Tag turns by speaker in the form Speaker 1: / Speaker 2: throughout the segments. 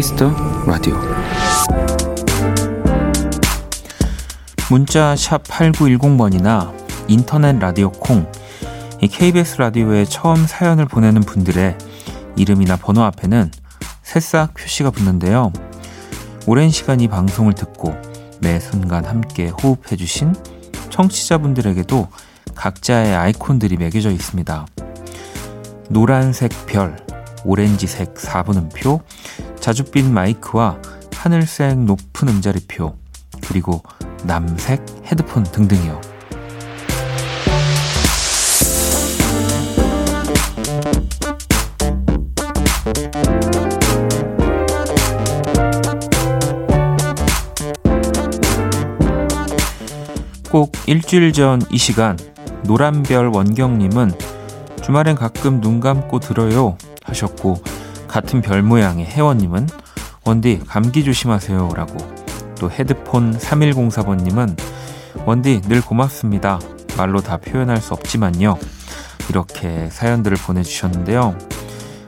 Speaker 1: 키스 더 라디오 문자 샵 8910번이나 인터넷 라디오 콩 KBS 라디오에 처음 사연을 보내는 분들의 이름이나 번호 앞에는 새싹 표시가 붙는데요. 오랜 시간 이 방송을 듣고 매 순간 함께 호흡해주신 청취자분들에게도 각자의 아이콘들이 매겨져 있습니다. 노란색 별, 오렌지색 4분음표, 자줏빛 마이크와 하늘색 높은 음자리표, 그리고 남색 헤드폰 등등이요. 꼭 일주일 전 이 시간 노란별 원경님은 주말엔 가끔 눈 감고 들어요 하셨고 같은 별 모양의 혜원님은 원디 감기 조심하세요 라고 또 헤드폰 3104번님은 원디 늘 고맙습니다 말로 다 표현할 수 없지만요 이렇게 사연들을 보내주셨는데요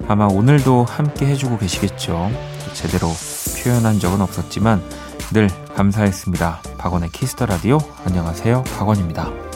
Speaker 1: 아마 오늘도 함께 해주고 계시겠죠 제대로 표현한 적은 없었지만 늘 감사했습니다. 박원의 키스터 라디오 안녕하세요. 박원입니다.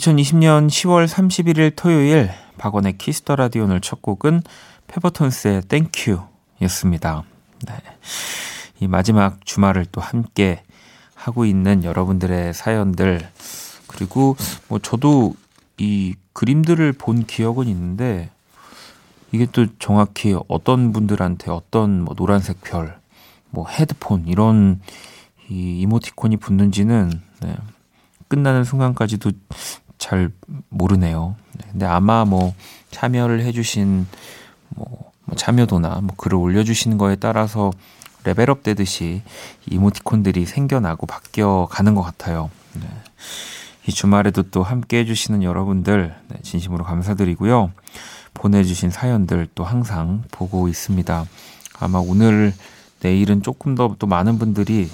Speaker 1: 2020년 10월 31일 토요일 박원의 키스 더 라디오 오늘 첫 곡은 페퍼톤스의 Thank You 였습니다. 네. 이 마지막 주말을 또 함께 하고 있는 여러분들의 사연들 그리고 뭐 저도 이 그림들을 본 기억은 있는데 이게 또 정확히 어떤 분들한테 어떤 뭐 노란색 별, 뭐 헤드폰 이런 이 이모티콘이 붙는지는 네, 끝나는 순간까지도 잘 모르네요. 네, 근데 아마 뭐 참여를 해주신 뭐, 뭐 참여도나 뭐 글을 올려주시는 거에 따라서 레벨업 되듯이 이모티콘들이 생겨나고 바뀌어 가는 것 같아요. 네. 이 주말에도 또 함께 해주시는 여러분들 네, 진심으로 감사드리고요. 보내주신 사연들 또 항상 보고 있습니다. 아마 오늘, 내일은 조금 더 또 많은 분들이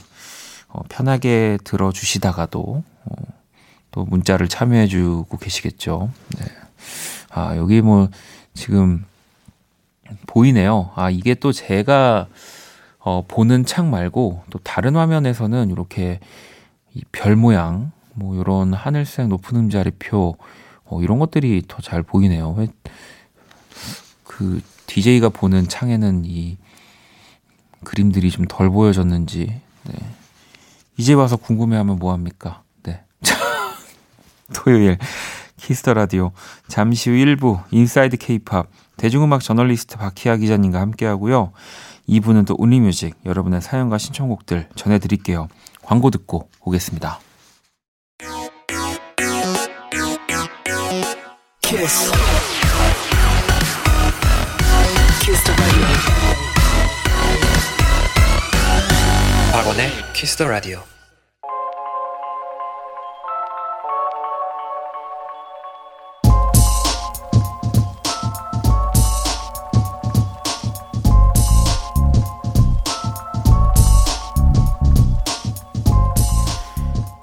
Speaker 1: 어, 편하게 들어주시다가도 어, 또 문자를 참여해주고 계시겠죠. 네. 아, 여기 뭐 지금 보이네요. 아, 이게 또 제가 어, 보는 창 말고 또 다른 화면에서는 이렇게 별 모양, 뭐 이런 하늘색 높은 음자리표 어, 이런 것들이 더 잘 보이네요. 왜 그 DJ가 보는 창에는 이 그림들이 좀 덜 보여졌는지, 네. 이제 와서 궁금해하면 뭐합니까? 네. 토요일 키스 더 라디오 잠시 후 1부 Inside K-pop 대중음악 저널리스트 박희아 기자님과 함께 하고요. 2부는 또 Only Music 여러분의 사연과 신청곡들 전해 드릴게요. 광고 듣고 오겠습니다. 키스. 박원의 키스 더 라디오.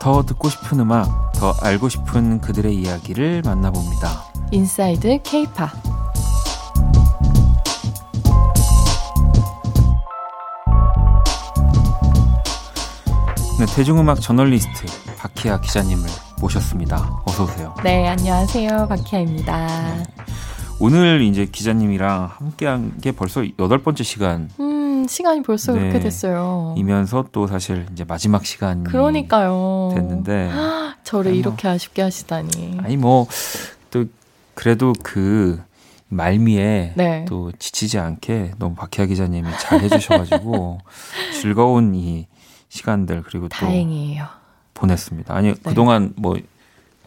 Speaker 1: 더 듣고 싶은 음악, 더 알고 싶은 그들의 이야기를 만나봅니다.
Speaker 2: Inside K-pop
Speaker 1: 네, 대중음악 저널리스트 박희아 기자님을 모셨습니다. 어서 오세요.
Speaker 2: 네, 안녕하세요. 박희아입니다. 네.
Speaker 1: 오늘 이제 기자님이랑 함께한 게 벌써 여덟 번째 시간.
Speaker 2: 음, 시간이 벌써 네, 그렇게 됐어요.
Speaker 1: 이면서 또 사실 이제 마지막 시간이
Speaker 2: 그러니까요.
Speaker 1: 됐는데
Speaker 2: 저를
Speaker 1: 아니, 뭐.
Speaker 2: 이렇게 아쉽게 하시다니.
Speaker 1: 아니 뭐 또 그래도 그 말미에
Speaker 2: 네.
Speaker 1: 또 지치지 않게 너무 박희아 기자님이 잘 해주셔가지고 즐거운 이 시간들 그리고 또
Speaker 2: 다행이에요.
Speaker 1: 보냈습니다. 아니
Speaker 2: 네.
Speaker 1: 그동안 뭐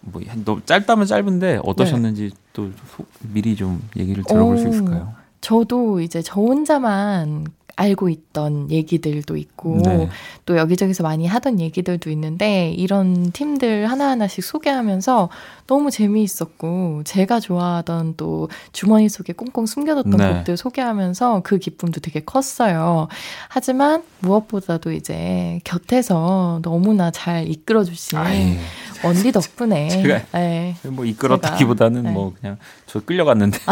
Speaker 1: 뭐, 너무 짧다면 짧은데 어떠셨는지 또 소- 미리 좀 얘기를 들어볼 수
Speaker 2: 오.
Speaker 1: 있을까요?
Speaker 2: 저도 이제 저 혼자만 알고 있던 얘기들도 있고
Speaker 1: 네.
Speaker 2: 또 여기저기서 많이 하던 얘기들도 있는데 이런 팀들 하나하나씩 소개하면서 너무 재미있었고 제가 좋아하던 또 주머니 속에 꽁꽁 숨겨뒀던
Speaker 1: 네.
Speaker 2: 곡들 소개하면서 그 기쁨도 되게 컸어요. 하지만 무엇보다도 이제 곁에서 너무나 잘 이끌어 주신
Speaker 1: 아이,
Speaker 2: 원디 덕분에
Speaker 1: 제가-
Speaker 2: 네.
Speaker 1: 뭐 이끌었다기보다는
Speaker 2: 제가,
Speaker 1: 뭐 그냥 저 끌려갔는데.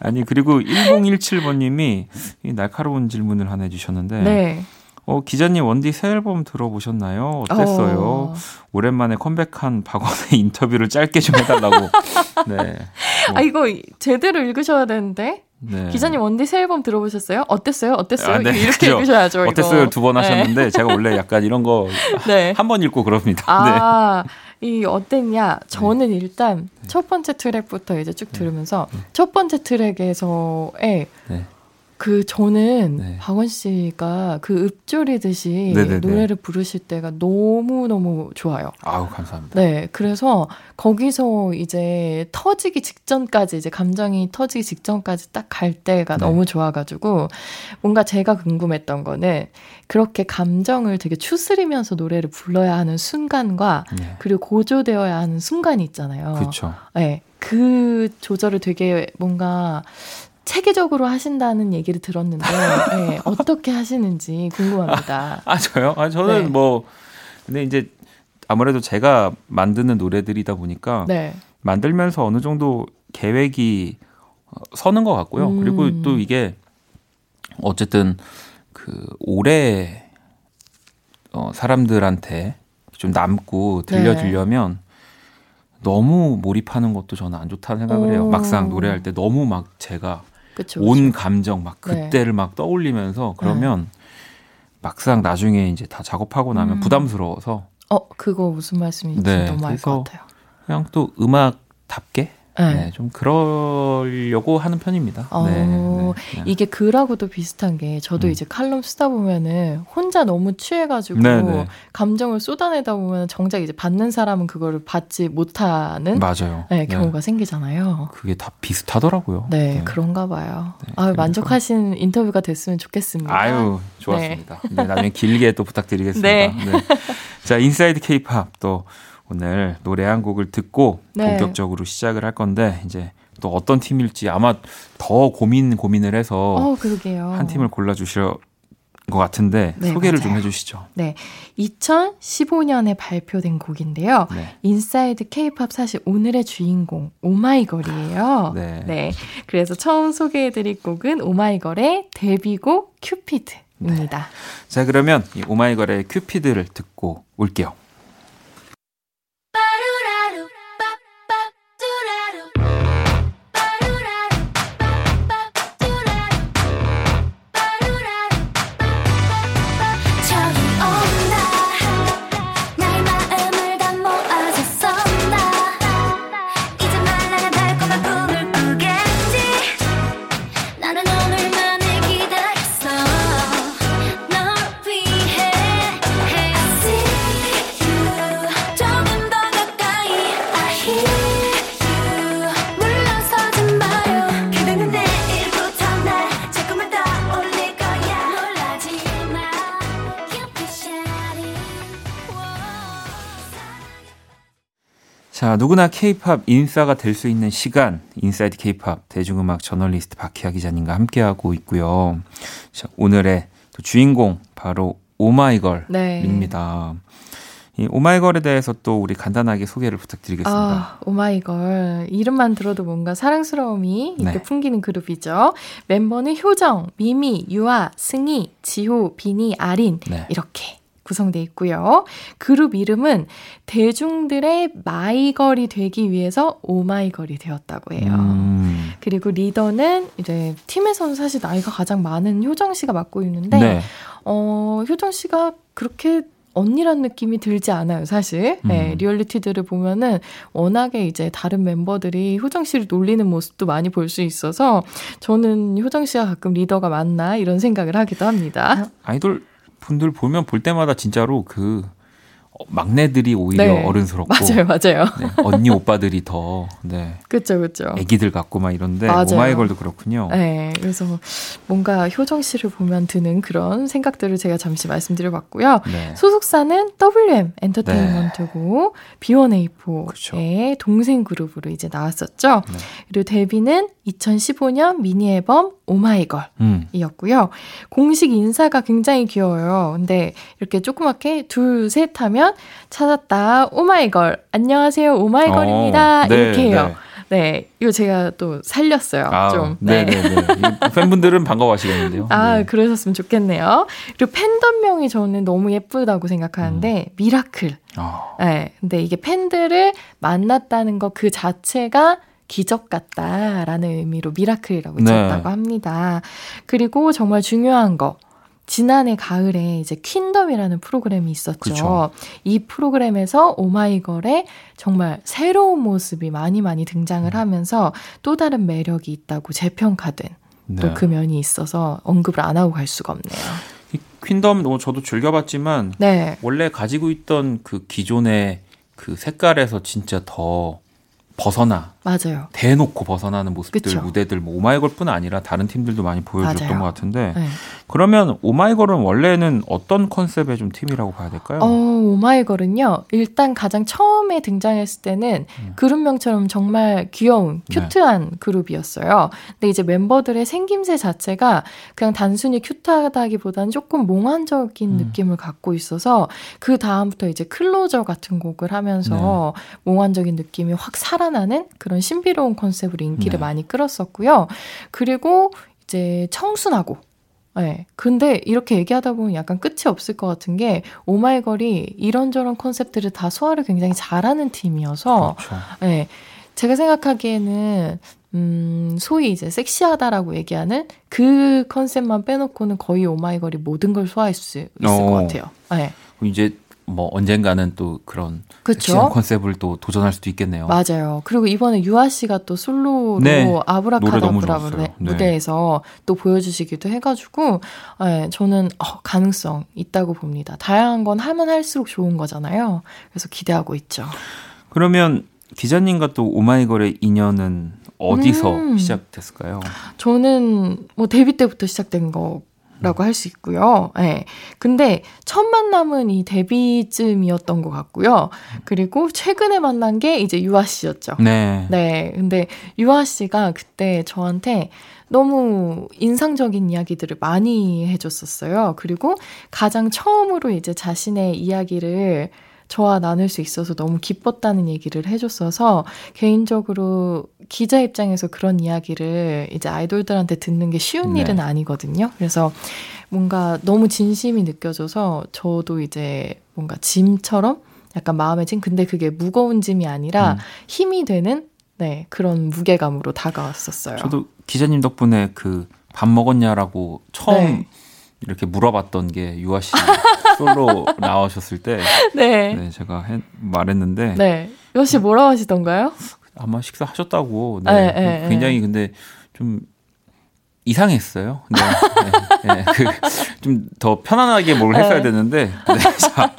Speaker 1: 아니 그리고 1017번님이 이 날카로운 질문을 하나 해주셨는데,
Speaker 2: 네.
Speaker 1: 어 기자님 원디 새 앨범 들어보셨나요? 어땠어요?
Speaker 2: 어.
Speaker 1: 오랜만에 컴백한 박원의 인터뷰를 짧게 좀 해달라고. 네.
Speaker 2: 아 이거 제대로 읽으셔야 되는데
Speaker 1: 네.
Speaker 2: 기자님 원디 새 앨범 들어보셨어요? 어땠어요? 어땠어요?
Speaker 1: 아, 네.
Speaker 2: 이렇게
Speaker 1: 그죠.
Speaker 2: 읽으셔야죠.
Speaker 1: 어땠어요? 두번
Speaker 2: 네.
Speaker 1: 하셨는데 제가 원래 약간 이런 거한
Speaker 2: 네.
Speaker 1: 번 읽고 그럽니다. 네.
Speaker 2: 아, 이 어땠냐? 저는 일단 첫 번째 트랙부터 이제 쭉 들으면서 첫 번째 트랙에서의
Speaker 1: 네.
Speaker 2: 그 저는
Speaker 1: 네.
Speaker 2: 박원 씨가 그 읊조리듯이
Speaker 1: 네네네.
Speaker 2: 노래를 부르실 때가 너무 너무 좋아요.
Speaker 1: 아우 감사합니다.
Speaker 2: 네, 그래서 거기서 이제 터지기 직전까지 이제 감정이 터지기 직전까지 딱 갈 때가
Speaker 1: 네.
Speaker 2: 너무 좋아가지고 뭔가 제가 궁금했던 거는 그렇게 감정을 되게 추스리면서 노래를 불러야 하는 순간과
Speaker 1: 네.
Speaker 2: 그리고 고조되어야 하는 순간이 있잖아요.
Speaker 1: 그렇죠.
Speaker 2: 네, 그 조절을 되게 뭔가 체계적으로 하신다는 얘기를 들었는데 네, 어떻게 하시는지 궁금합니다.
Speaker 1: 아 저요? 아 저는
Speaker 2: 네.
Speaker 1: 뭐 근데 이제 아무래도 제가 만드는 노래들이다 보니까
Speaker 2: 네,
Speaker 1: 만들면서 어느 정도 계획이 어, 서는 것 같고요.
Speaker 2: 음.
Speaker 1: 그리고 또 이게 어쨌든 그 오래 어, 사람들한테 좀 남고
Speaker 2: 네.
Speaker 1: 들려주려면 너무 몰입하는 것도 저는 안 좋다는 생각을 해요.
Speaker 2: 오.
Speaker 1: 막상 노래할 때 너무 막 제가
Speaker 2: 그렇죠.
Speaker 1: 온 감정 막
Speaker 2: 네.
Speaker 1: 그때를 막 떠올리면서 그러면 막상 나중에 이제 다 작업하고 나면
Speaker 2: 음.
Speaker 1: 부담스러워서
Speaker 2: 어, 그거 무슨 말씀인지
Speaker 1: 네,
Speaker 2: 너무 알 것 같아요.
Speaker 1: 그냥 또 음악답게
Speaker 2: 네.
Speaker 1: 네, 좀 그러려고 하는 편입니다.
Speaker 2: 어,
Speaker 1: 네, 네, 그냥.
Speaker 2: 이게 글하고도 비슷한 게 저도
Speaker 1: 음.
Speaker 2: 이제 칼럼 쓰다 보면은 혼자 너무 취해가지고
Speaker 1: 네, 네.
Speaker 2: 감정을 쏟아내다 보면 정작 이제 받는 사람은 그거를 받지 못하는
Speaker 1: 맞아요.
Speaker 2: 네, 경우가 생기잖아요.
Speaker 1: 그게 다 비슷하더라고요.
Speaker 2: 네, 그런가 봐요.
Speaker 1: 네,
Speaker 2: 아유,
Speaker 1: 그래서-
Speaker 2: 만족하신 인터뷰가 됐으면 좋겠습니다.
Speaker 1: 아유, 좋았습니다. 네, 나중에 길게 또 부탁드리겠습니다.
Speaker 2: 네.
Speaker 1: 네. 자, Inside K-pop 또 오늘 노래 한 곡을 듣고
Speaker 2: 네.
Speaker 1: 본격적으로 시작을 할 건데 이제 또 어떤 팀일지 아마 더 고민 고민을 해서
Speaker 2: 어.
Speaker 1: 한 팀을 골라 주실 것 같은데
Speaker 2: 네,
Speaker 1: 소개를 좀
Speaker 2: 맞아요.
Speaker 1: 해 주시죠.
Speaker 2: 2015년에 발표된 곡인데요.
Speaker 1: 네.
Speaker 2: Inside K-pop 사실 오늘의 주인공 오마이걸이에요.
Speaker 1: 네.
Speaker 2: 그래서 처음 소개해드릴 곡은 오마이걸의 데뷔곡 Cupid입니다.
Speaker 1: 자, 그러면 이 오마이걸의 Cupid를 듣고 올게요.
Speaker 3: 자,
Speaker 1: 누구나 케이팝 인싸가 될 수 있는 시간, Inside K-pop 대중음악 저널리스트 박희아 기자님과 함께하고 있고요. 자, 오늘의 또 주인공 바로 오마이걸입니다. 이 오마이걸에 대해서 또 우리 간단하게 소개를 부탁드리겠습니다.
Speaker 2: 아, 오마이걸. 이름만 들어도 뭔가 사랑스러움이 있게
Speaker 1: 네.
Speaker 2: 풍기는 그룹이죠. 멤버는 효정, 미미, 유아, 승희, 지호, 비니, 아린.
Speaker 1: 네.
Speaker 2: 이렇게 구성돼 있고요. 그룹 이름은 대중들의 마이걸이 되기 위해서 오마이걸이 되었다고 해요.
Speaker 1: 음,
Speaker 2: 그리고 리더는 이제 팀에서는 사실 나이가 가장 많은 효정 씨가 맡고 있는데
Speaker 1: 네.
Speaker 2: 어, 효정 씨가 그렇게 언니란 느낌이 들지 않아요, 사실. 네,
Speaker 1: 음.
Speaker 2: 리얼리티들을 보면은 워낙에 이제 다른 멤버들이 효정 씨를 놀리는 모습도 많이 볼 수 있어서 저는 효정 씨가 가끔 리더가 맞나 이런 생각을 하기도 합니다.
Speaker 1: 아이돌 분들 보면 볼 때마다 진짜로 그 어, 막내들이 오히려
Speaker 2: 네.
Speaker 1: 어른스럽고
Speaker 2: 맞아요, 맞아요.
Speaker 1: 네, 언니 오빠들이 더 네,
Speaker 2: 그쵸, 그쵸.
Speaker 1: 애기들 같고 막 이런데
Speaker 2: 맞아요.
Speaker 1: 오마이걸도 그렇군요.
Speaker 2: 네, 그래서 뭔가 효정 씨를 보면 드는 그런 생각들을 제가 잠시 말씀드려봤고요.
Speaker 1: 네.
Speaker 2: 소속사는 WM 엔터테인먼트고 B1A4의 동생 그룹으로 이제 나왔었죠.
Speaker 1: 네.
Speaker 2: 그리고 데뷔는 2015년 미니 앨범 오마이걸.
Speaker 1: 음.
Speaker 2: 이었고요. 공식 인사가 굉장히 귀여워요. 근데 이렇게 조그맣게 둘, 셋 하면 찾았다. 오마이걸. 안녕하세요. 오마이걸입니다.
Speaker 1: 어, 네,
Speaker 2: 이렇게 해요.
Speaker 1: 네.
Speaker 2: 네. 이거 제가 또 살렸어요.
Speaker 1: 아,
Speaker 2: 좀.
Speaker 1: 네, 네, 네. 이 팬분들은 반가워하시겠는데요.
Speaker 2: 아,
Speaker 1: 네.
Speaker 2: 그러셨으면 좋겠네요. 그리고 팬덤명이 저는 너무 예쁘다고 생각하는데, Miracle.
Speaker 1: 아,
Speaker 2: 네. 근데 이게 팬들을 만났다는 것 그 자체가 기적 같다라는 의미로 Miracle이라고
Speaker 1: 네.
Speaker 2: 지었다고 합니다. 그리고 정말 중요한 거. 지난해 가을에 이제 퀸덤이라는 프로그램이 있었죠.
Speaker 1: 그쵸.
Speaker 2: 이 프로그램에서 오마이걸의 정말 새로운 모습이 많이 많이 등장을
Speaker 1: 음.
Speaker 2: 하면서 또 다른 매력이 있다고 재평가된
Speaker 1: 네.
Speaker 2: 또그 면이 있어서 언급을 안 하고 갈 수가 없네요.
Speaker 1: 이 퀸덤 뭐 저도 즐겨봤지만
Speaker 2: 네.
Speaker 1: 원래 가지고 있던 그 기존의 그 색깔에서 진짜 더 벗어나
Speaker 2: 맞아요.
Speaker 1: 대놓고 벗어나는 모습들
Speaker 2: 그쵸.
Speaker 1: 무대들 뭐 오마이걸뿐 아니라 다른 팀들도 많이 보여줬던
Speaker 2: 맞아요.
Speaker 1: 것 같은데
Speaker 2: 네.
Speaker 1: 그러면 오마이걸은 원래는 어떤 컨셉의 좀 팀이라고 봐야 될까요?
Speaker 2: 어, 오마이걸은요, 일단 가장 처음에 등장했을 때는
Speaker 1: 음.
Speaker 2: 그룹명처럼 정말 귀여운,
Speaker 1: 네.
Speaker 2: 큐트한 그룹이었어요. 근데 이제 멤버들의 생김새 자체가 그냥 단순히 큐트하다기보다는 조금 몽환적인
Speaker 1: 음.
Speaker 2: 느낌을 갖고 있어서 그 다음부터 이제 클로저 같은 곡을 하면서 몽환적인 느낌이 확 살아나는 그런 신비로운 컨셉으로 인기를
Speaker 1: 네.
Speaker 2: 많이 끌었었고요. 그리고 이제 청순하고 네. 근데 이렇게 얘기하다 보면 약간 끝이 없을 것 같은 게 오마이걸이 이런저런 컨셉들을 다 소화를 굉장히 잘하는 팀이어서
Speaker 1: 그렇죠.
Speaker 2: 네. 제가 생각하기에는 음, 소위 이제 섹시하다라고 얘기하는 그 컨셉만 빼놓고는 거의 오마이걸이 모든 걸 소화할 수 있을
Speaker 1: 어.
Speaker 2: 것 같아요. 네.
Speaker 1: 이제 뭐 언젠가는 또 그런
Speaker 2: 그쵸?
Speaker 1: 컨셉을 또 도전할 수도 있겠네요.
Speaker 2: 맞아요. 그리고 이번에 유아 씨가 또 솔로로
Speaker 1: 네.
Speaker 2: 아브라카다브라
Speaker 1: 네.
Speaker 2: 무대에서 또 보여주시기도 해가지고 네, 저는 어, 가능성 있다고 봅니다. 다양한 건 하면 할수록 좋은 거잖아요. 그래서 기대하고 있죠.
Speaker 1: 그러면 기자님과 또 오마이걸의 인연은 어디서
Speaker 2: 음.
Speaker 1: 시작됐을까요?
Speaker 2: 저는 뭐 데뷔 때부터 시작된 거 라고 할 수 있고요. 예. 근데 첫 만남은 이 데뷔쯤이었던 것 같고요. 그리고 최근에 만난 게 이제 유아 씨였죠.
Speaker 1: 네.
Speaker 2: 네. 근데 유아 씨가 그때 저한테 너무 인상적인 이야기들을 많이 해줬었어요. 그리고 가장 처음으로 이제 자신의 이야기를 저와 나눌 수 있어서 너무 기뻤다는 얘기를 해줬어서 개인적으로 기자 입장에서 그런 이야기를 이제 아이돌들한테 듣는 게 쉬운
Speaker 1: 네.
Speaker 2: 일은 아니거든요. 그래서 뭔가 너무 진심이 느껴져서 저도 이제 뭔가 짐처럼 약간 마음의 짐 근데 그게 무거운 짐이 아니라
Speaker 1: 음.
Speaker 2: 힘이 되는 네 그런 무게감으로 다가왔었어요.
Speaker 1: 저도 기자님 덕분에 그 밥 먹었냐라고 처음
Speaker 2: 네.
Speaker 1: 이렇게 물어봤던 게 유아 씨 솔로 나오셨을 때
Speaker 2: 네.
Speaker 1: 네, 제가 해- 말했는데
Speaker 2: 네. 여씨 뭐라고 하시던가요?
Speaker 1: 아마 식사하셨다고. 네.
Speaker 2: 네, 네,
Speaker 1: 굉장히 근데 좀 이상했어요. 네. 네, 네. 그 좀 더 편안하게 뭘 했어야
Speaker 2: 네.
Speaker 1: 되는데. 네. 자.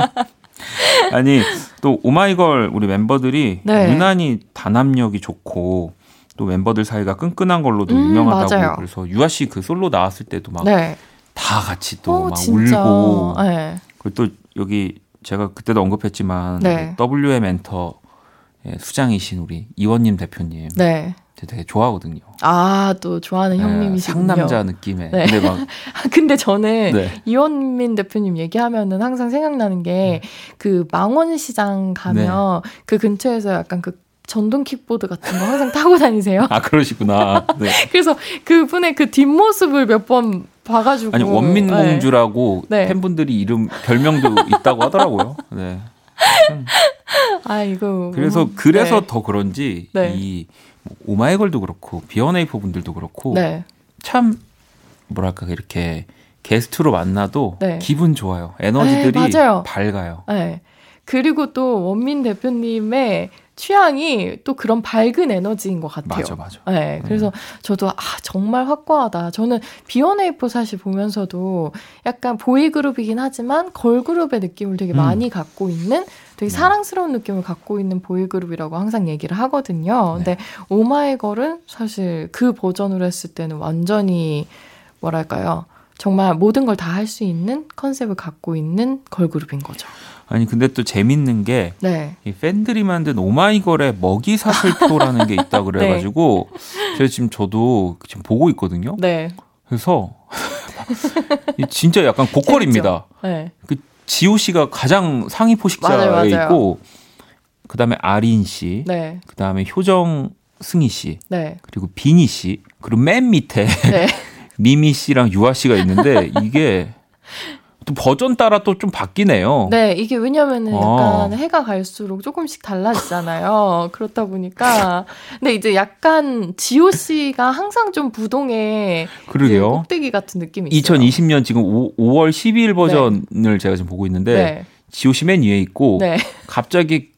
Speaker 1: 아니 또 오마이걸 우리 멤버들이
Speaker 2: 네.
Speaker 1: 유난히 단합력이 좋고 또 멤버들 사이가 끈끈한 걸로도
Speaker 2: 음,
Speaker 1: 유명하다고
Speaker 2: 맞아요.
Speaker 1: 그래서 유아 씨 그 솔로 나왔을 때도 막 다
Speaker 2: 네.
Speaker 1: 같이 또
Speaker 2: 어,
Speaker 1: 막. 울고
Speaker 2: 네.
Speaker 1: 그리고 또 여기 제가 그때도 언급했지만
Speaker 2: 네.
Speaker 1: WM 엔터 의 수장이신 우리 이원님 대표님
Speaker 2: 네.
Speaker 1: 제가 되게 좋아하거든요.
Speaker 2: 아, 또 좋아하는
Speaker 1: 네,
Speaker 2: 형님이시군요.
Speaker 1: 상남자 느낌의.
Speaker 2: 네.
Speaker 1: 근데 막
Speaker 2: 근데 저는
Speaker 1: 네.
Speaker 2: 이원민 대표님 얘기하면은 항상 생각나는 게 그 망원시장 가면 그 근처에서 약간 그 전동 킥보드 같은 거 항상 타고 다니세요.
Speaker 1: 아 그러시구나. 네.
Speaker 2: 그래서 그분의 그 뒷모습을 몇 번 봐가지고
Speaker 1: 아니 원민
Speaker 2: 네.
Speaker 1: 공주라고
Speaker 2: 네.
Speaker 1: 팬분들이 이름 별명도 있다고 하더라고요. 네.
Speaker 2: 아 이거
Speaker 1: 그래서
Speaker 2: 음,
Speaker 1: 그래서
Speaker 2: 네.
Speaker 1: 더 그런지
Speaker 2: 네.
Speaker 1: 이 오마이걸도 그렇고 비원에이포 분들도 그렇고
Speaker 2: 네.
Speaker 1: 참 뭐랄까 이렇게 게스트로 만나도
Speaker 2: 네.
Speaker 1: 기분 좋아요. 에너지들이
Speaker 2: 에이, 맞아요.
Speaker 1: 밝아요.
Speaker 2: 네. 그리고 또 원민 대표님의 취향이 또 그런 밝은 에너지인 것 같아요.
Speaker 1: 맞아, 맞아.
Speaker 2: 네, 그래서 저도 아 정말 확고하다. 저는 비원에이포 사실 보면서도 약간 보이그룹이긴 하지만 걸그룹의 느낌을 되게
Speaker 1: 음.
Speaker 2: 많이 갖고 있는 되게
Speaker 1: 네.
Speaker 2: 사랑스러운 느낌을 갖고 있는 보이그룹이라고 항상 얘기를 하거든요. 근데
Speaker 1: 네.
Speaker 2: 오마이걸은 사실 그 버전으로 했을 때는 완전히 뭐랄까요? 정말 모든 걸 다 할 수 있는 컨셉을 갖고 있는 걸그룹인 거죠.
Speaker 1: 아니 근데 또 재밌는 게
Speaker 2: 네.
Speaker 1: 이 팬들이 만든 오마이걸의 먹이 사슬표라는 게 있다 그래가지고 제가 지금 저도 지금 보고 있거든요.
Speaker 2: 네.
Speaker 1: 그래서 이 진짜 약간 고퀄입니다.
Speaker 2: 네.
Speaker 1: 그 지호 씨가 가장 상위 포식자에
Speaker 2: 맞아요, 맞아요.
Speaker 1: 있고 그 다음에 아린 씨,
Speaker 2: 네.
Speaker 1: 그 다음에 효정 승희 씨,
Speaker 2: 네.
Speaker 1: 그리고 비니 씨, 그리고 맨 밑에
Speaker 2: 네.
Speaker 1: 미미 씨랑 유아 씨가 있는데 이게 또 버전 따라 또 좀 바뀌네요.
Speaker 2: 네, 이게 왜냐면은
Speaker 1: 어.
Speaker 2: 약간 해가 갈수록 조금씩 달라지잖아요. 그렇다 보니까. 근데 이제 약간 지호 씨가 항상 좀 부동의 그
Speaker 1: 그러게요.
Speaker 2: 꼭대기 같은 느낌이 있어요.
Speaker 1: 2020년 지금 5, 월 12일 버전을 제가 지금 보고 있는데
Speaker 2: 네.
Speaker 1: 지호 씨 맨 위에 있고
Speaker 2: 네.
Speaker 1: 갑자기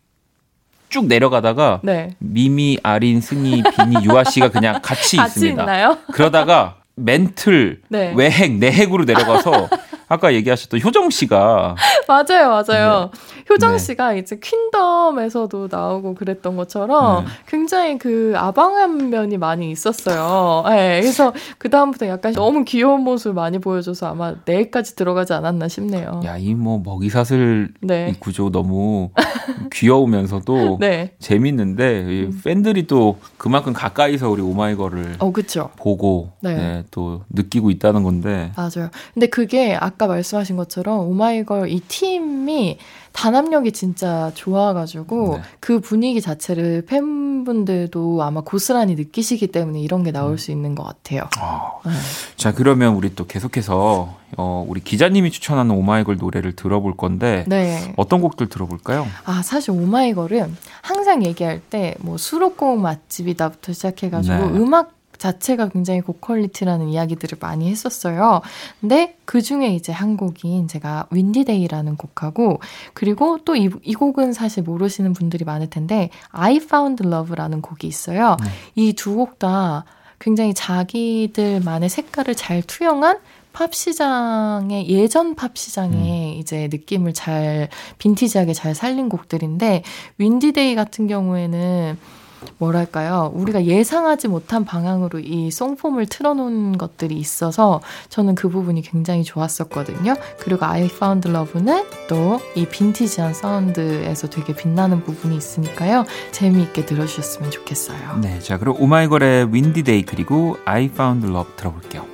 Speaker 1: 쭉 내려가다가
Speaker 2: 네.
Speaker 1: 미미, 아린, 승희, 비니, 유아 씨가 그냥 같이,
Speaker 2: 같이
Speaker 1: 있습니다.
Speaker 2: 있나요?
Speaker 1: 그러다가 멘틀,
Speaker 2: 네.
Speaker 1: 외핵, 내핵으로 내려가서 아까 얘기하셨던 효정 씨가
Speaker 2: 맞아요, 맞아요. 효정
Speaker 1: 네.
Speaker 2: 씨가 이제 퀸덤에서도 나오고 그랬던 것처럼
Speaker 1: 네.
Speaker 2: 굉장히 그 아방한 면이 많이 있었어요. 네, 그래서 그 다음부터 약간 너무 귀여운 모습을 많이 보여줘서 아마 내일까지 들어가지 않았나 싶네요.
Speaker 1: 야 이 뭐 먹이 사슬
Speaker 2: 네,
Speaker 1: 이 구조 너무 귀여우면서도
Speaker 2: 네,
Speaker 1: 재밌는데 이 팬들이 또 그만큼 가까이서 우리 오마이걸을
Speaker 2: 어, 그쵸.
Speaker 1: 보고
Speaker 2: 네.
Speaker 1: 네, 또 느끼고 있다는 건데
Speaker 2: 맞아요. 근데 그게 아까 말씀하신 것처럼 오마이걸 이 팀이 단합력이 진짜 좋아가지고
Speaker 1: 네.
Speaker 2: 그 분위기 자체를 팬분들도 아마 고스란히 느끼시기 때문에 이런 게
Speaker 1: 음.
Speaker 2: 나올 수 있는 것 같아요.
Speaker 1: 아,
Speaker 2: 네.
Speaker 1: 자 그러면 우리 또 계속해서 어, 우리 기자님이 추천하는 오마이걸 노래를 들어볼 건데
Speaker 2: 네.
Speaker 1: 어떤 곡들 들어볼까요?
Speaker 2: 아, 사실 오마이걸은 항상 얘기할 때 뭐 수록곡 맛집이다부터 시작해가지고
Speaker 1: 네.
Speaker 2: 음악 자체가 굉장히 고퀄리티라는 이야기들을 많이 했었어요. 근데 그 중에 이제 한 곡인 제가 윈디데이라는 곡하고 그리고 또 이 이 곡은 사실 모르시는 분들이 많을 텐데 I Found Love라는 곡이 있어요.
Speaker 1: 네.
Speaker 2: 이 두 곡 다 굉장히 자기들만의 색깔을 잘 투영한 팝 시장의 예전 팝 시장의 이제 느낌을 잘 빈티지하게 잘 살린 곡들인데 Windy Day 같은 경우에는 뭐랄까요? 우리가 예상하지 못한 방향으로 이 song form을 틀어놓은 것들이 있어서 저는 그 부분이 굉장히 좋았었거든요. 그리고 I Found Love는 또 이 빈티지한 사운드에서 되게 빛나는 부분이 있으니까요. 재미있게 들어주셨으면 좋겠어요.
Speaker 1: 네, 자 그럼 오마이걸의 Windy Day 그리고 I Found Love 들어볼게요.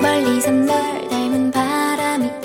Speaker 3: 멀리서 널 닮은 바람이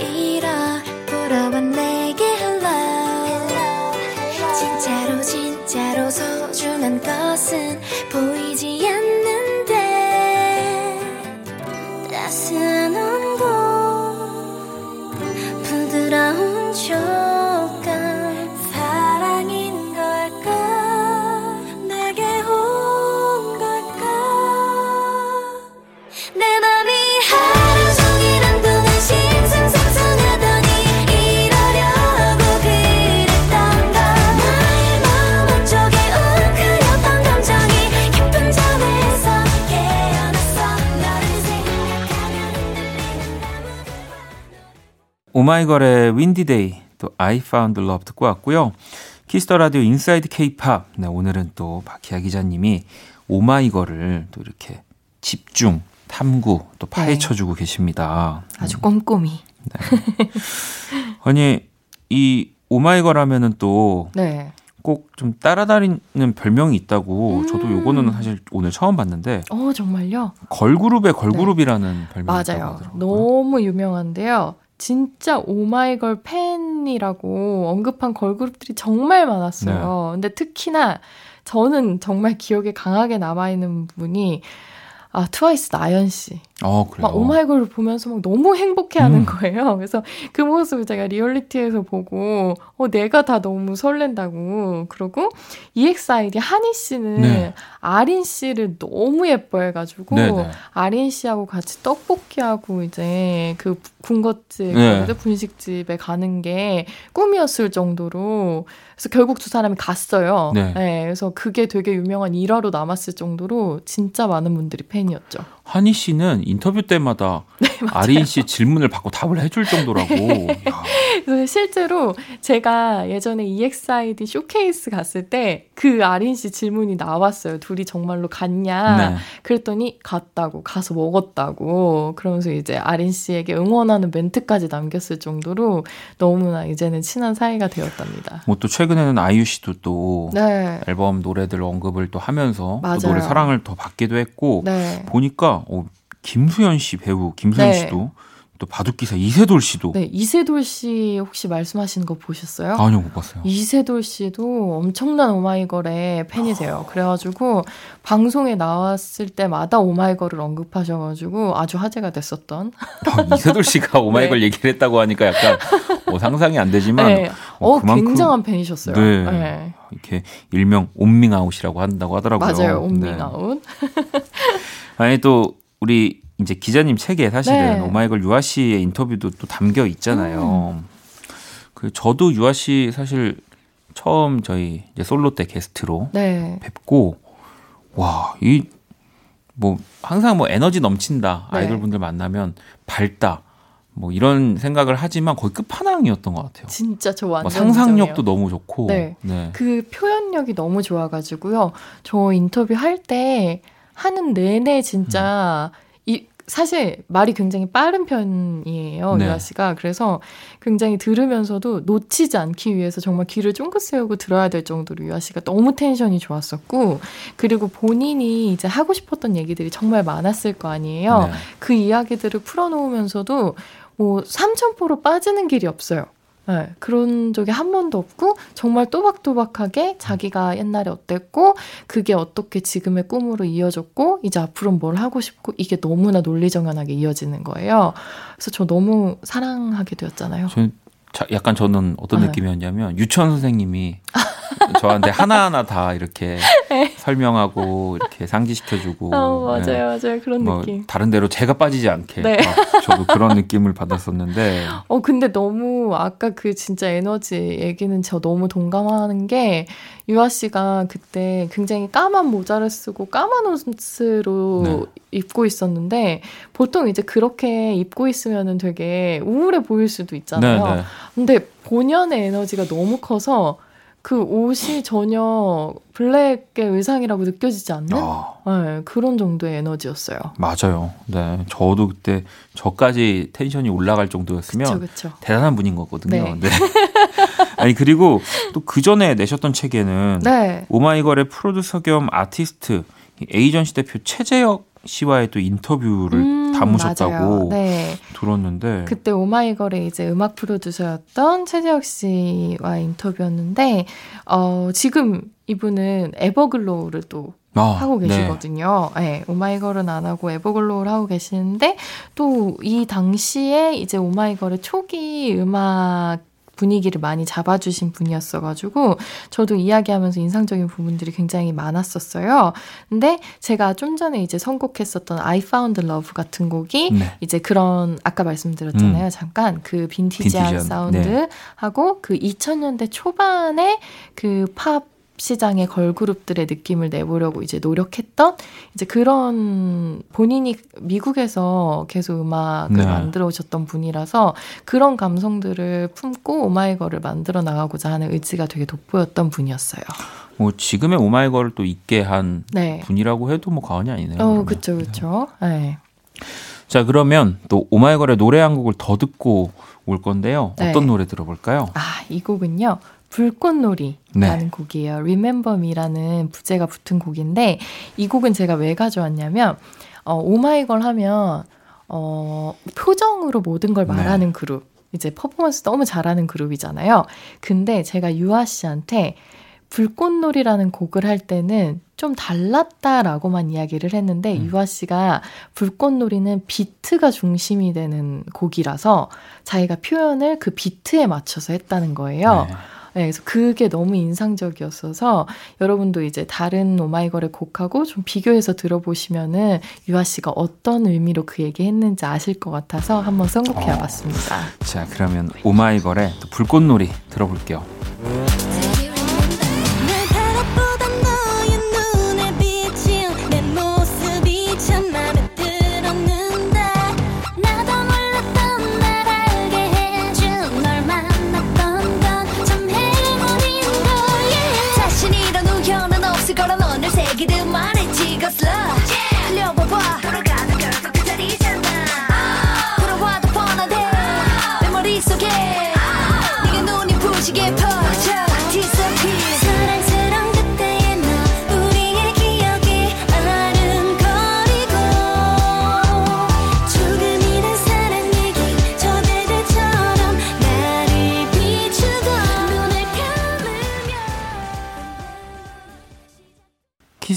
Speaker 1: 오마이걸의 Windy Day 또 I Found Love 듣고 왔고요. 키스 더 라디오 Inside K-pop. 네, 오늘은 또 박희아 기자님이 오마이걸을 또 이렇게 집중 탐구 또 파헤쳐 주고 계십니다.
Speaker 2: 아주 꼼꼼히
Speaker 1: 아니 이 오마이걸 하면은 또
Speaker 2: 네
Speaker 1: 꼭 좀 따라다니는 별명이 있다고
Speaker 2: 음.
Speaker 1: 저도 요거는 사실 오늘 처음 봤는데
Speaker 2: 어 정말요?
Speaker 1: 걸그룹의 걸그룹이라는 별명이 있다고
Speaker 2: 맞아요.
Speaker 1: 하더라고요.
Speaker 2: 너무 유명한데요. 진짜 오마이걸 팬이라고 언급한 걸그룹들이 정말 많았어요. 근데 특히나 저는 정말 기억에 강하게 남아있는 분이 아, 트와이스 나연 씨.
Speaker 1: 어, 그래요.
Speaker 2: 막 오마이걸을 보면서 막 너무 행복해하는
Speaker 1: 음.
Speaker 2: 거예요. 그래서 그 모습을 제가 리얼리티에서 보고 어 내가 다 너무 설렌다고 그러고 EXID 한희 씨는
Speaker 1: 네.
Speaker 2: 아린 씨를 너무 예뻐해가지고
Speaker 1: 네네.
Speaker 2: 아린 씨하고 같이 떡볶이하고 이제 그 군것집
Speaker 1: 네.
Speaker 2: 그 분식집에 가는 게 꿈이었을 정도로 그래서 결국 두 사람이 갔어요.
Speaker 1: 네.
Speaker 2: 그래서 그게 되게 유명한 일화로 남았을 정도로 진짜 많은 분들이 팬이었죠.
Speaker 1: 한희 씨는 인터뷰 때마다
Speaker 2: 네,
Speaker 1: 아린 씨 질문을 받고 답을 해줄 정도라고. 야,
Speaker 2: 그래서 실제로 제가 예전에 EXID 쇼케이스 갔을 때 그 아린 씨 질문이 나왔어요. 둘이 정말로 갔냐?
Speaker 1: 네.
Speaker 2: 그랬더니 갔다고 가서 먹었다고 그러면서 이제 아린 씨에게 응원하는 멘트까지 남겼을 정도로 너무나 이제는 친한 사이가 되었답니다.
Speaker 1: 뭐 또 최근에는 아이유 씨도 또
Speaker 2: 네,
Speaker 1: 앨범 노래들 언급을 또 하면서 또. 노래 사랑을 더 받기도 했고
Speaker 2: 네,
Speaker 1: 보니까 어, 김수현 씨 배우 김수현
Speaker 2: 네.
Speaker 1: 씨도 또 바둑기사 이세돌 씨도
Speaker 2: 네 이세돌 씨 혹시 말씀하시는 거 보셨어요?
Speaker 1: 아니요 못 봤어요.
Speaker 2: 이세돌 씨도 엄청난 오마이걸의 팬이세요. 그래가지고 방송에 나왔을 때마다 오마이걸을 언급하셔가지고 아주 화제가 됐었던.
Speaker 1: 아, 이세돌 씨가 오마이걸 얘기를 했다고 하니까 약간 뭐 상상이 안 되지만
Speaker 2: 네.
Speaker 1: 어,
Speaker 2: 어,
Speaker 1: 그만큼-
Speaker 2: 굉장한 팬이셨어요.
Speaker 1: 네.
Speaker 2: 네.
Speaker 1: 이렇게 일명 온밍아웃이라고 한다고 하더라고요.
Speaker 2: 맞아요.
Speaker 1: 네.
Speaker 2: 온밍아웃.
Speaker 1: 아니 또 우리 이제 기자님 책에 사실은
Speaker 2: 네.
Speaker 1: 오마이걸 유아 씨의 인터뷰도 또 담겨 있잖아요.
Speaker 2: 음.
Speaker 1: 그 저도 유아 씨 사실 처음 저희 이제 솔로 때 게스트로
Speaker 2: 네.
Speaker 1: 뵙고 와 이 뭐 항상 뭐 에너지 넘친다
Speaker 2: 네.
Speaker 1: 아이돌 분들 만나면 밝다 뭐 이런 생각을 하지만 거의 끝판왕이었던 것 같아요.
Speaker 2: 진짜
Speaker 1: 저뭐
Speaker 2: 완전
Speaker 1: 상상력도
Speaker 2: 인정해요.
Speaker 1: 너무 좋고
Speaker 2: 네.
Speaker 1: 네.
Speaker 2: 그 표현력이 너무 좋아가지고요. 저 인터뷰 할 때 하는 내내 진짜 이 사실 말이 굉장히 빠른 편이에요,
Speaker 1: 네.
Speaker 2: 유아 씨가. 그래서 굉장히 들으면서도 놓치지 않기 위해서 정말 귀를 쫑긋 세우고 들어야 될 정도로 유아 씨가 너무 텐션이 좋았었고, 그리고 본인이 이제 하고 싶었던 얘기들이 정말 많았을 거 아니에요.
Speaker 1: 네.
Speaker 2: 그 이야기들을 풀어놓으면서도 뭐 삼천포로 빠지는 길이 없어요. 네, 그런 적이 한 번도 없고 정말 또박또박하게 자기가 옛날에 어땠고 그게 어떻게 지금의 꿈으로 이어졌고 이제 앞으로 뭘 하고 싶고 이게 너무나 논리정연하게 이어지는 거예요. 그래서 저 너무 사랑하게 되었잖아요.
Speaker 1: 자- 약간 저는 어떤
Speaker 2: 네.
Speaker 1: 느낌이었냐면 유치원 선생님이 저한테 하나하나 다 이렇게 설명하고 이렇게 상기시켜주고
Speaker 2: 네. 어,
Speaker 1: 네.
Speaker 2: 맞아요, 맞아요. 그런
Speaker 1: 뭐
Speaker 2: 느낌.
Speaker 1: 다른 데로 제가 빠지지 않게
Speaker 2: 네.
Speaker 1: 막 저도 그런 느낌을 받았었는데
Speaker 2: 어, 근데 너무 아까 그 진짜 에너지 얘기는 저 너무 동감하는 게 유아 씨가 그때 굉장히 까만 모자를 쓰고 까만 옷으로
Speaker 1: 네.
Speaker 2: 입고 있었는데 보통 이제 그렇게 입고 있으면은 되게 우울해 보일 수도 있잖아요.
Speaker 1: 네, 네.
Speaker 2: 근데 본연의 에너지가 너무 커서 그 옷이 전혀 블랙의 의상이라고 느껴지지 않는
Speaker 1: 아,
Speaker 2: 네, 그런 정도의 에너지였어요.
Speaker 1: 맞아요. 네, 저도 그때 저까지 텐션이 올라갈 정도였으면
Speaker 2: 그렇죠, 그렇죠.
Speaker 1: 대단한 분인 거거든요.
Speaker 2: 네.
Speaker 1: 네. 아니 그리고 또 그 전에 내셨던 책에는
Speaker 2: 네.
Speaker 1: 오마이걸의 프로듀서 겸 아티스트 이 에이전시 대표 최재혁 씨와의 또 인터뷰를
Speaker 2: 음,
Speaker 1: 담으셨다고.
Speaker 2: 네.
Speaker 1: 들었는데
Speaker 2: 그때 오마이걸의 이제 음악 프로듀서였던 최재혁 씨와 인터뷰였는데 어 지금 이분은 에버글로우를 또
Speaker 1: 아,
Speaker 2: 하고
Speaker 1: 네.
Speaker 2: 계시거든요. 네. 오마이걸은 안 하고 에버글로우를 하고 계시는데 또 이 당시에 이제 오마이걸의 초기 음악 분위기를 많이 잡아주신 분이었어가지고 저도 이야기하면서 인상적인 부분들이 굉장히 많았었어요. 근데 제가 좀 전에 이제 선곡했었던 I Found Love 같은 곡이
Speaker 1: 네.
Speaker 2: 이제 그런 아까 말씀드렸잖아요. 잠깐 그 빈티지한,
Speaker 1: 빈티지한,
Speaker 2: 사운드하고 그 2000년대 초반에 그팝 시장의 걸그룹들의 느낌을 내보려고 이제 노력했던 이제 그런 본인이 미국에서 계속 음악을
Speaker 1: 네.
Speaker 2: 만들어 오셨던 분이라서 그런 감성들을 품고 오마이걸을 만들어 나가고자 하는 의지가 되게 돋보였던 분이었어요.
Speaker 1: 뭐 지금의 오마이걸을 또 있게 한
Speaker 2: 네.
Speaker 1: 분이라고 해도 뭐 과언이 아니네요.
Speaker 2: 어. 그쵸, 그쵸. 네.
Speaker 1: 자 그러면 또 오마이걸의 노래 한 곡을 더 듣고 올 건데요.
Speaker 2: 네.
Speaker 1: 어떤 노래 들어볼까요?
Speaker 2: 아, 이 곡은요. 불꽃놀이라는
Speaker 1: 네.
Speaker 2: 곡이에요. Remember Me라는 부제가 붙은 곡인데 이 곡은 제가 왜 가져왔냐면 어, 오마이걸 하면 어, 표정으로 모든 걸
Speaker 1: 네.
Speaker 2: 말하는 그룹. 이제 퍼포먼스 너무 잘하는 그룹이잖아요. 근데 제가 유아 씨한테 불꽃놀이라는 곡을 할 때는 좀 달랐다라고만 이야기를 했는데
Speaker 1: 음.
Speaker 2: 유아 씨가 불꽃놀이는 비트가 중심이 되는 곡이라서 자기가 표현을 그 비트에 맞춰서 했다는 거예요.
Speaker 1: 네.
Speaker 2: 네, 그래서 그게 너무 인상적이었어서 여러분도 이제 다른 오마이걸의 곡하고 좀 비교해서 들어보시면은 유아 씨가 어떤 의미로 그 얘기 했는지 아실 것 같아서 한번 선곡해
Speaker 1: 어. 자, 그러면 오마이걸의 또 불꽃놀이 들어볼게요.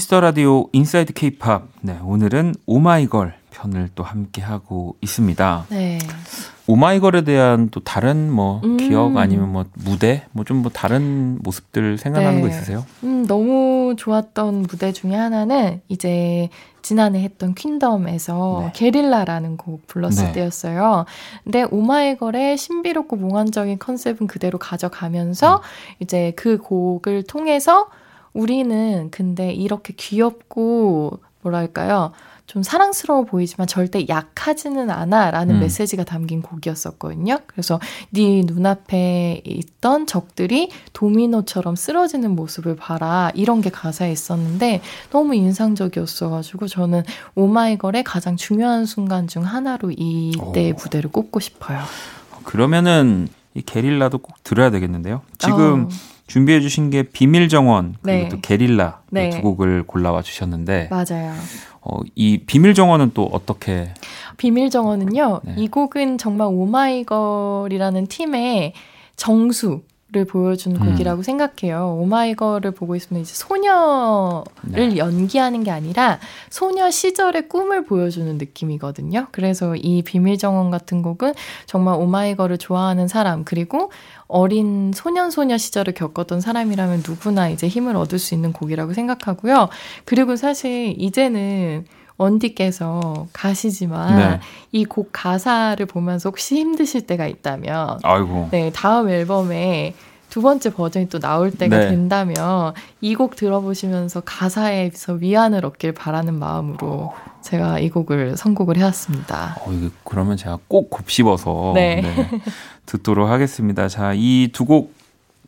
Speaker 3: Kiss the
Speaker 1: 라디오 Inside K-pop. 네, 오늘은 오마이걸 편을 또 함께 하고 있습니다.
Speaker 2: 네.
Speaker 1: 오마이걸에 대한 또 다른 뭐
Speaker 2: 음.
Speaker 1: 기억 아니면 뭐 무대 뭐좀뭐 다른 모습들 생각나는
Speaker 2: 네.
Speaker 1: 거 있으세요?
Speaker 2: 음, 너무 좋았던 무대 중에 하나는 이제 지난해 했던 퀸덤에서
Speaker 1: 네.
Speaker 2: 게릴라라는 곡 불렀을
Speaker 1: 네.
Speaker 2: 때였어요. 근데 오마이걸의 신비롭고 몽환적인 컨셉은 그대로 가져가면서 이제 그 곡을 통해서 우리는 근데 이렇게 귀엽고 뭐랄까요? 좀 사랑스러워 보이지만 절대 약하지는 않아 라는
Speaker 1: 음.
Speaker 2: 메시지가 담긴 곡이었었거든요. 그래서 네 눈앞에 있던 적들이 도미노처럼 쓰러지는 모습을 봐라 이런 게 가사에 있었는데 너무 인상적이었어가지고 저는 오마이걸의 가장 중요한 순간 중 하나로 이때의
Speaker 1: 오.
Speaker 2: 무대를 꼽고 싶어요.
Speaker 1: 그러면은 이 게릴라도 꼭 들어야 되겠는데요. 지금
Speaker 2: 어,
Speaker 1: 준비해 주신 게 비밀 정원 그리고
Speaker 2: 네.
Speaker 1: 또 게릴라 이
Speaker 2: 네.
Speaker 1: 두 곡을 골라와 주셨는데
Speaker 2: 맞아요.
Speaker 1: 어, 이 비밀 정원은 또 어떻게
Speaker 2: 비밀 정원은요.
Speaker 1: 네.
Speaker 2: 이 곡은 정말 오마이걸이라는 팀의 정수 를 보여준
Speaker 1: 음.
Speaker 2: 곡이라고 생각해요. 오마이걸을 보고 있으면 이제 소녀를
Speaker 1: 네.
Speaker 2: 연기하는 게 아니라 소녀 시절의 꿈을 보여주는 느낌이거든요. 그래서 이 비밀 정원 같은 곡은 정말 오마이걸을 좋아하는 사람 그리고 어린 소년 소녀 시절을 겪었던 사람이라면 누구나 이제 힘을 얻을 수 있는 곡이라고 생각하고요. 그리고 사실 이제는 원디께서 가시지만
Speaker 1: 네.
Speaker 2: 이곡 가사를 보면서 혹시 힘드실 때가 있다면
Speaker 1: 아이고
Speaker 2: 네 다음 앨범에 두 번째 버전이 또 나올 때가
Speaker 1: 네.
Speaker 2: 된다면 이 곡 들어보시면서 가사에서 위안을 얻길 바라는 마음으로 제가 이 곡을 선곡을 해왔습니다.
Speaker 1: 어, 그러면 제가 꼭 곱씹어서
Speaker 2: 네.
Speaker 1: 네, 듣도록 하겠습니다. 자, 이 두 곡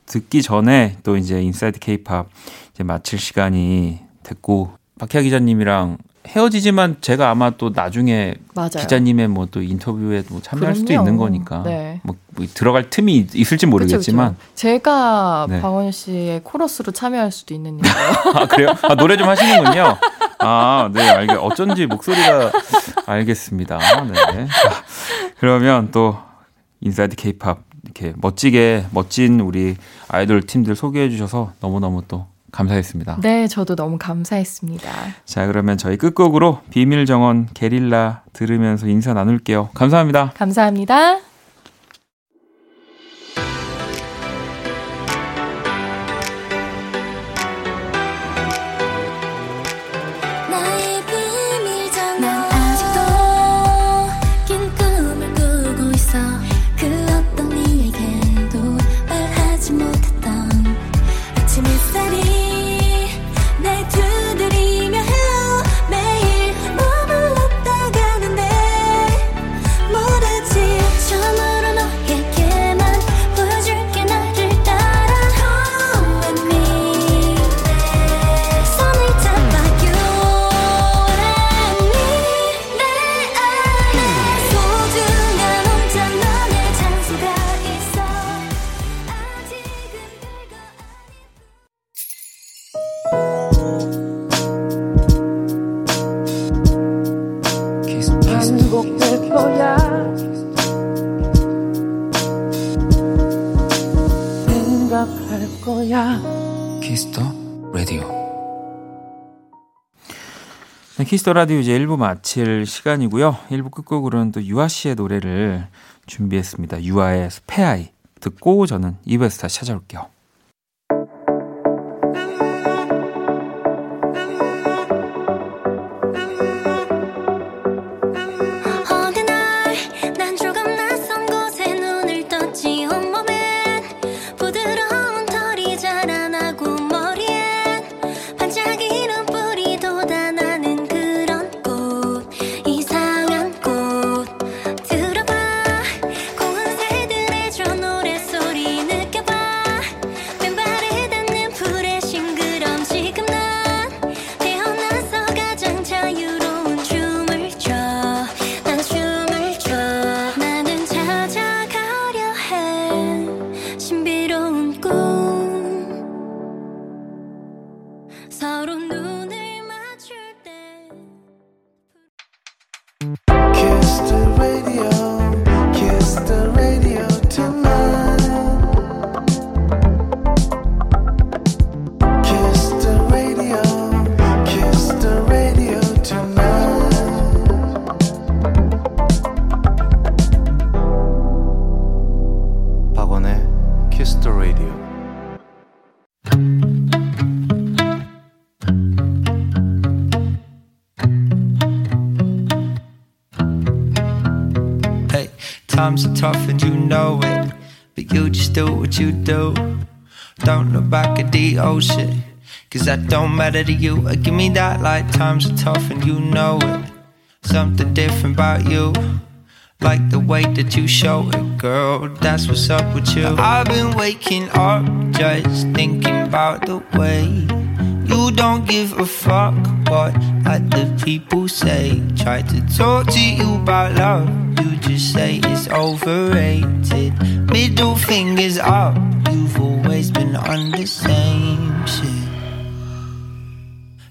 Speaker 1: 듣기 전에 또 이제 Inside K-pop 이제 마칠 시간이 됐고 박희아 기자님이랑 헤어지지만 제가 아마 또 나중에
Speaker 2: 맞아요.
Speaker 1: 기자님의 뭐 또 인터뷰에 뭐 참여할 수도
Speaker 2: 그럼요.
Speaker 1: 있는 거니까
Speaker 2: 네.
Speaker 1: 뭐, 뭐 들어갈 틈이 있- 있을지
Speaker 2: 그쵸,
Speaker 1: 모르겠지만
Speaker 2: 그쵸. 제가
Speaker 1: 네.
Speaker 2: 박원 씨의 코러스로 참여할 수도 있는 일이에요.
Speaker 1: 아 그래요? 아 노래 좀 하시는군요. 아, 네, 알겠. 어쩐지 목소리가 알겠습니다. 네. 자, 그러면 또 Inside K-pop 이렇게 멋지게 멋진 우리 아이돌 팀들 소개해 주셔서 너무너무 또 감사했습니다.
Speaker 2: 네, 저도 너무 감사했습니다.
Speaker 1: 자, 그러면 저희 끝곡으로 비밀 정원 게릴라 들으면서 인사 나눌게요. 감사합니다.
Speaker 2: 감사합니다.
Speaker 1: 네, Kiss the 라디오 이제 1부 마칠 시간이고요. 1부 끝곡으로는 또 유아 씨의 노래를 준비했습니다. 유아의 숲의 아이 듣고 저는 2부에서 다시 찾아올게요.
Speaker 4: You do. Don't look back at the old. Cause that don't matter to you. Uh, Give me that like times are tough and you know it. Something different about you. Like the way that you show it, girl. That's what's up with you. I've been waking up just thinking about the way you don't give a fuck what other people say. Try to talk to you about love, you just say it's overrated. Middle fingers up, you've always been on the same shit.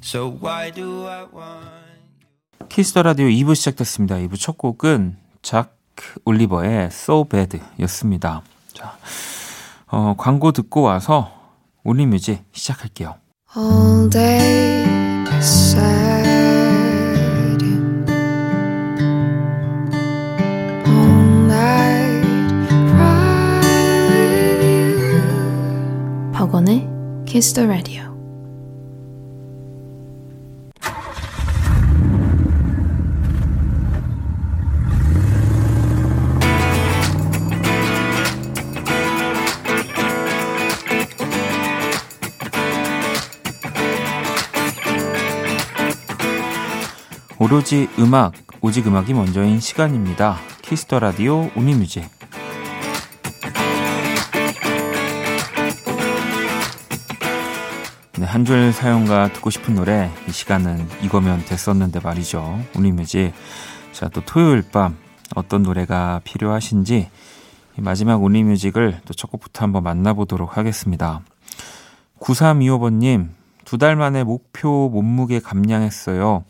Speaker 4: So why do I want?
Speaker 1: 키스터 라디오 2부 시작됐습니다. 2부 첫 곡은 작 올리버의 So Bad 였습니다. 자, 어, 광고 듣고 와서 올리뮤직 시작할게요.
Speaker 5: all day sad all night cry with you 박원의 Kiss the Radio
Speaker 1: 오로지 음악, 오직 음악이 먼저인 시간입니다. Kiss the 라디오 Only Music. 네, 한줄 사연과 듣고 싶은 노래 이 시간은 이거면 됐었는데 말이죠. Only Music. 자, 또 토요일 밤 어떤 노래가 필요하신지 이 마지막 Only Music을 또 첫 곡부터 한번 만나보도록 하겠습니다. 9325번님, 두 달 만에 목표 몸무게 감량했어요.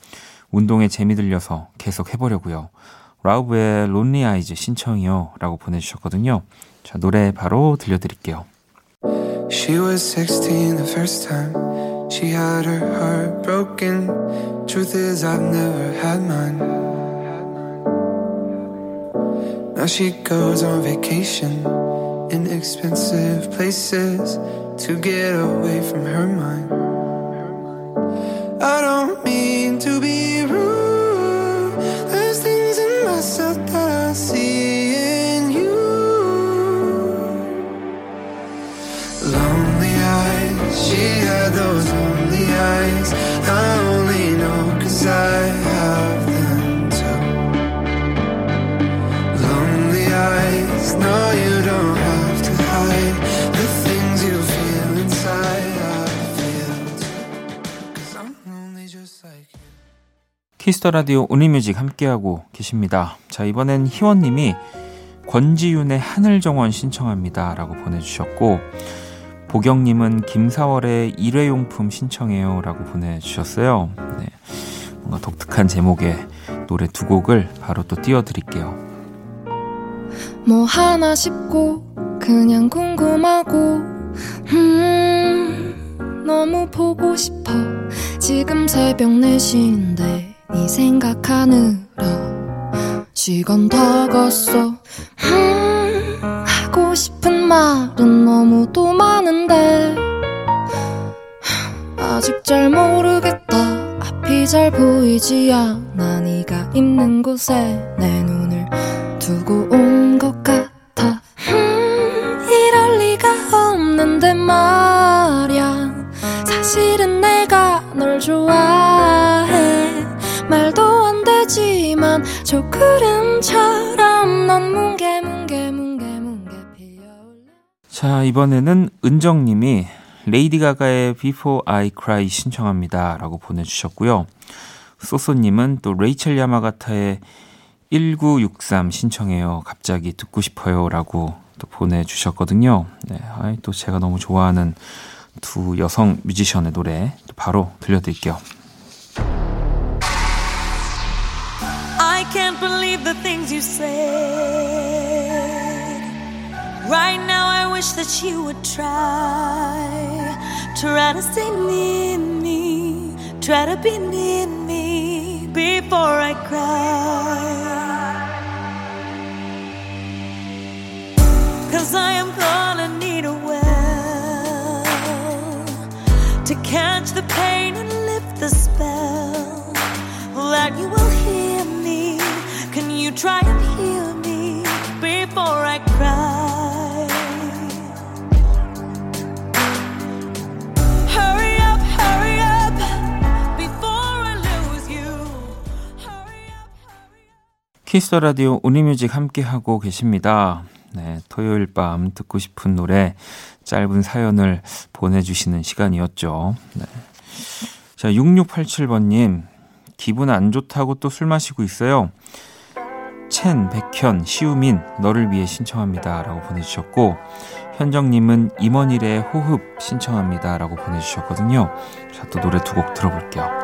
Speaker 1: 운동에 재미 들려서 계속 해보려고요. 라우브의 론리 아이즈 신청이요. 라고 보내주셨거든요. 자, 노래 바로 들려드릴게요.
Speaker 6: She was 16 the first time she had her heart broken. Truth is, I've never had mine. Now she goes on vacation in expensive places to get away from her mind. I don't mean to be Kiss the
Speaker 1: 라디오 Only Music 함께하고 계십니다. 자, 이번엔 희원님이 권지윤의 하늘정원 신청합니다. 라고 보내주셨고, 보경님은 김사월의 일회용품 신청해요. 라고 보내주셨어요. 네. 뭔가 독특한 제목의 노래 두 곡을 바로 또 띄워드릴게요.
Speaker 5: 뭐 하나 싶고 그냥 궁금하고 음 너무 보고 싶어 지금 새벽 4시인데 네 생각하느라 시간 다 갔어 음, 하고 싶은 말은 너무도 많은데 아직 잘 모르겠다. 앞이 잘 보이지 않아. 네가 있는 곳에 내 눈을 두고 온 것 같아. 음, 이럴 리가 없는데 말야. 사실은 내가 널 좋아해. 말도 안 되지만 조그름처럼 넌 뭉게 뭉게 뭉게 뭉게 피어올라
Speaker 1: 자, 이번에는 은정님이 레이디 가가의 Before I Cry 신청합니다. 라고 보내주셨고요. 소소님은 또 레이첼 야마가타의 1963 신청해요. 갑자기 듣고 싶어요. 라고 또 보내주셨거든요. 네, 아이, 또 제가 너무 좋아하는 두 여성 뮤지션의 노래 또 바로 들려드릴게요.
Speaker 7: I can't believe the things you said. Right now, wish that you would try. Try to stay near me. Try to be near me before I cry. Cause I am gonna need a well to catch the pain and lift the spell that you will hear me. Can you try and hear me before I cry?
Speaker 1: Kiss the 라디오 Only Music 함께 하고 계십니다. 네, 토요일 밤 듣고 싶은 노래 짧은 사연을 보내주시는 시간이었죠. 네. 자, 6687번님, 기분 안 좋다고 또 술 마시고 있어요. 첸, 백현, 시우민, 너를 위해 신청합니다. 라고 보내주셨고, 현정님은 임헌일의 호흡 신청합니다. 라고 보내주셨거든요. 자, 또 노래 두 곡 들어볼게요.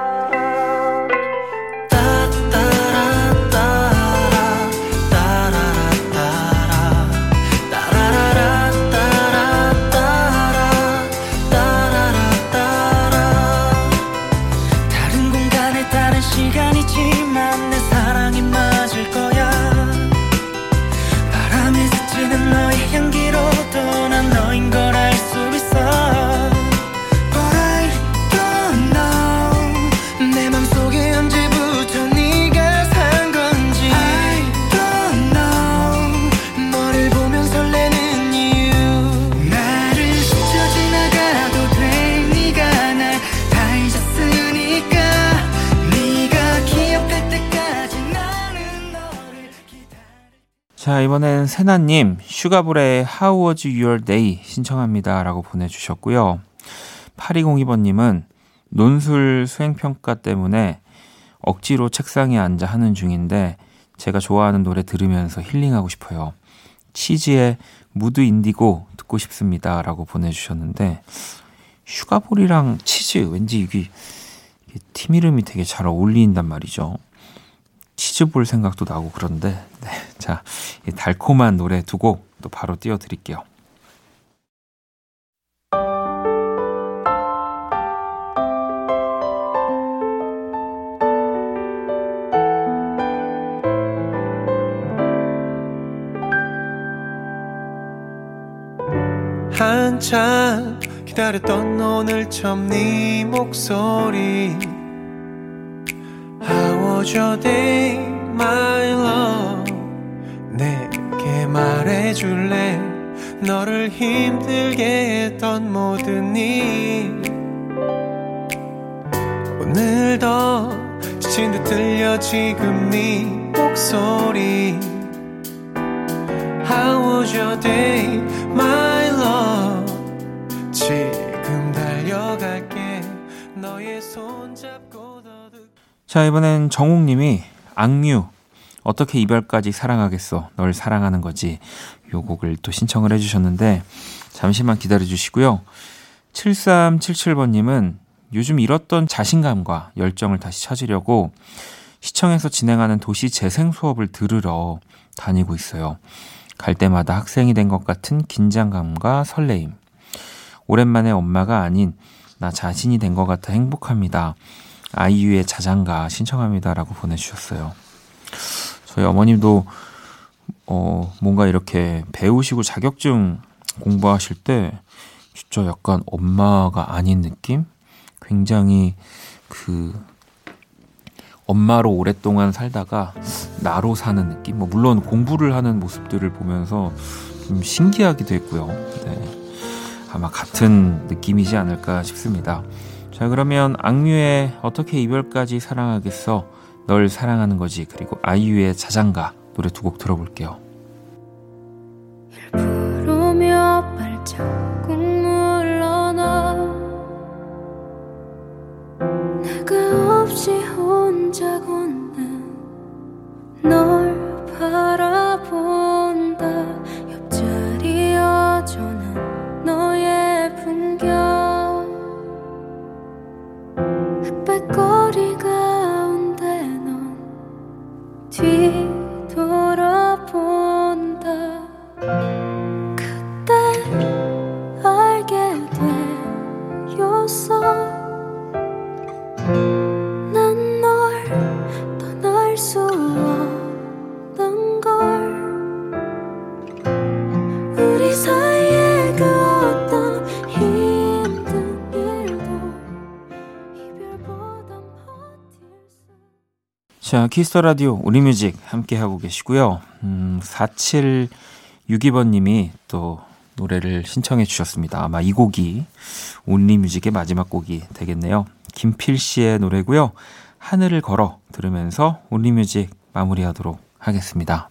Speaker 1: 세나님, 슈가볼의 How Was Your Day 신청합니다. 라고 보내주셨고요. 8202번님은 논술 수행평가 때문에 억지로 책상에 앉아 하는 중인데 제가 좋아하는 노래 들으면서 힐링하고 싶어요. 치즈의 Mood Indigo 듣고 싶습니다. 라고 보내주셨는데 슈가볼이랑 치즈 왠지 이게 팀 이름이 되게 잘 어울린단 말이죠. 치즈볼 생각도 나고 그런데 네, 자, 이 달콤한 노래 두 곡 또 바로 띄워드릴게요.
Speaker 6: 한참 기다렸던 오늘 처음 네 목소리 Day, my love 내게 말해줄래 너를 힘들게 했던 모든 일 오늘도 지친 듯 들려 지금 네 목소리 How was your day, my
Speaker 1: 자, 이번엔 정욱님이 악뮤 어떻게 이별까지 사랑하겠어? 널 사랑하는 거지. 요 곡을 또 신청을 해주셨는데 잠시만 기다려주시고요. 7377번님은 요즘 잃었던 자신감과 열정을 다시 찾으려고 시청에서 진행하는 도시 재생 수업을 들으러 다니고 있어요. 갈 때마다 학생이 된 것 같은 긴장감과 설레임. 오랜만에 엄마가 아닌 나 자신이 된 것 같아 행복합니다 아이유의 자장가 신청합니다라고 보내주셨어요. 저희 어머님도 어, 뭔가 이렇게 배우시고 자격증 공부하실 때 진짜 약간 엄마가 아닌 느낌? 굉장히 그 엄마로 오랫동안 살다가 나로 사는 느낌? 뭐 물론 공부를 하는 모습들을 보면서 좀 신기하기도 했고요. 네. 아마 같은 느낌이지 않을까 싶습니다. 자, 그러면 악뮤의 어떻게 이별까지 사랑하겠어? 널 사랑하는 거지. 그리고 아이유의 자장가 노래 두 곡 들어볼게요.
Speaker 7: 부르며 발자국 물러나 내가 없이 혼자 걷는 널 자,
Speaker 1: Kiss the 라디오 Only Music 함께 하고 계시고요. 음, 4762번 님이 또 노래를 신청해 주셨습니다. 아마 이 곡이 Only Music의 마지막 곡이 되겠네요. 김필 씨의 노래고요. 하늘을 걸어 들으면서 Only Music 마무리하도록 하겠습니다.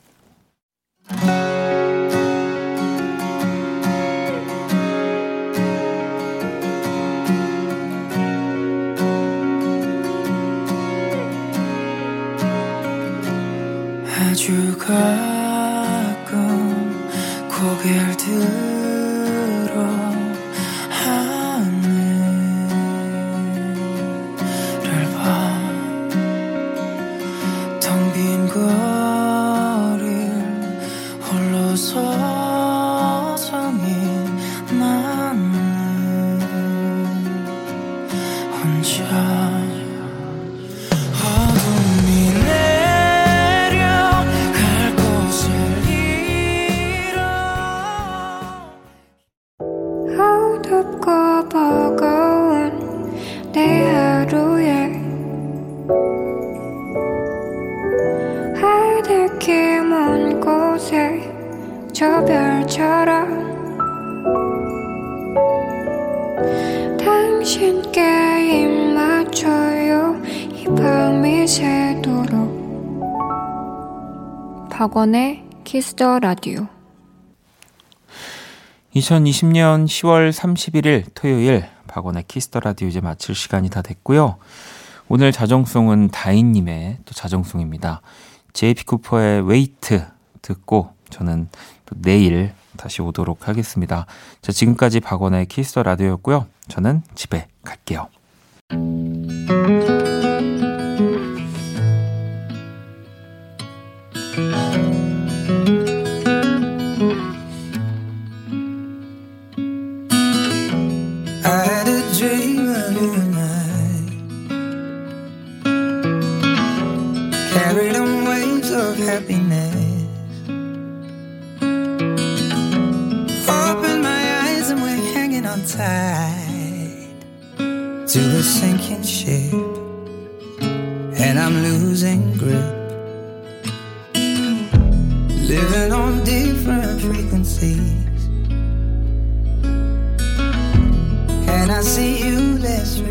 Speaker 8: 아주 가끔 고개를 들 새도록 박원의 Kiss the 라디오
Speaker 1: 2020년 10월 31일 토요일 박원의 Kiss the 라디오 이제 마칠 시간이 다 됐고요. 오늘 자정송은 다인님의 또 자정송입니다. 제이피 쿠퍼의 Wait 듣고 저는 또 내일 다시 오도록 하겠습니다. 자, 지금까지 박원의 Kiss the 라디오였고요. 저는 집에 갈게요.
Speaker 8: To a sinking ship, and I'm losing grip living on different frequencies. Can I see you less?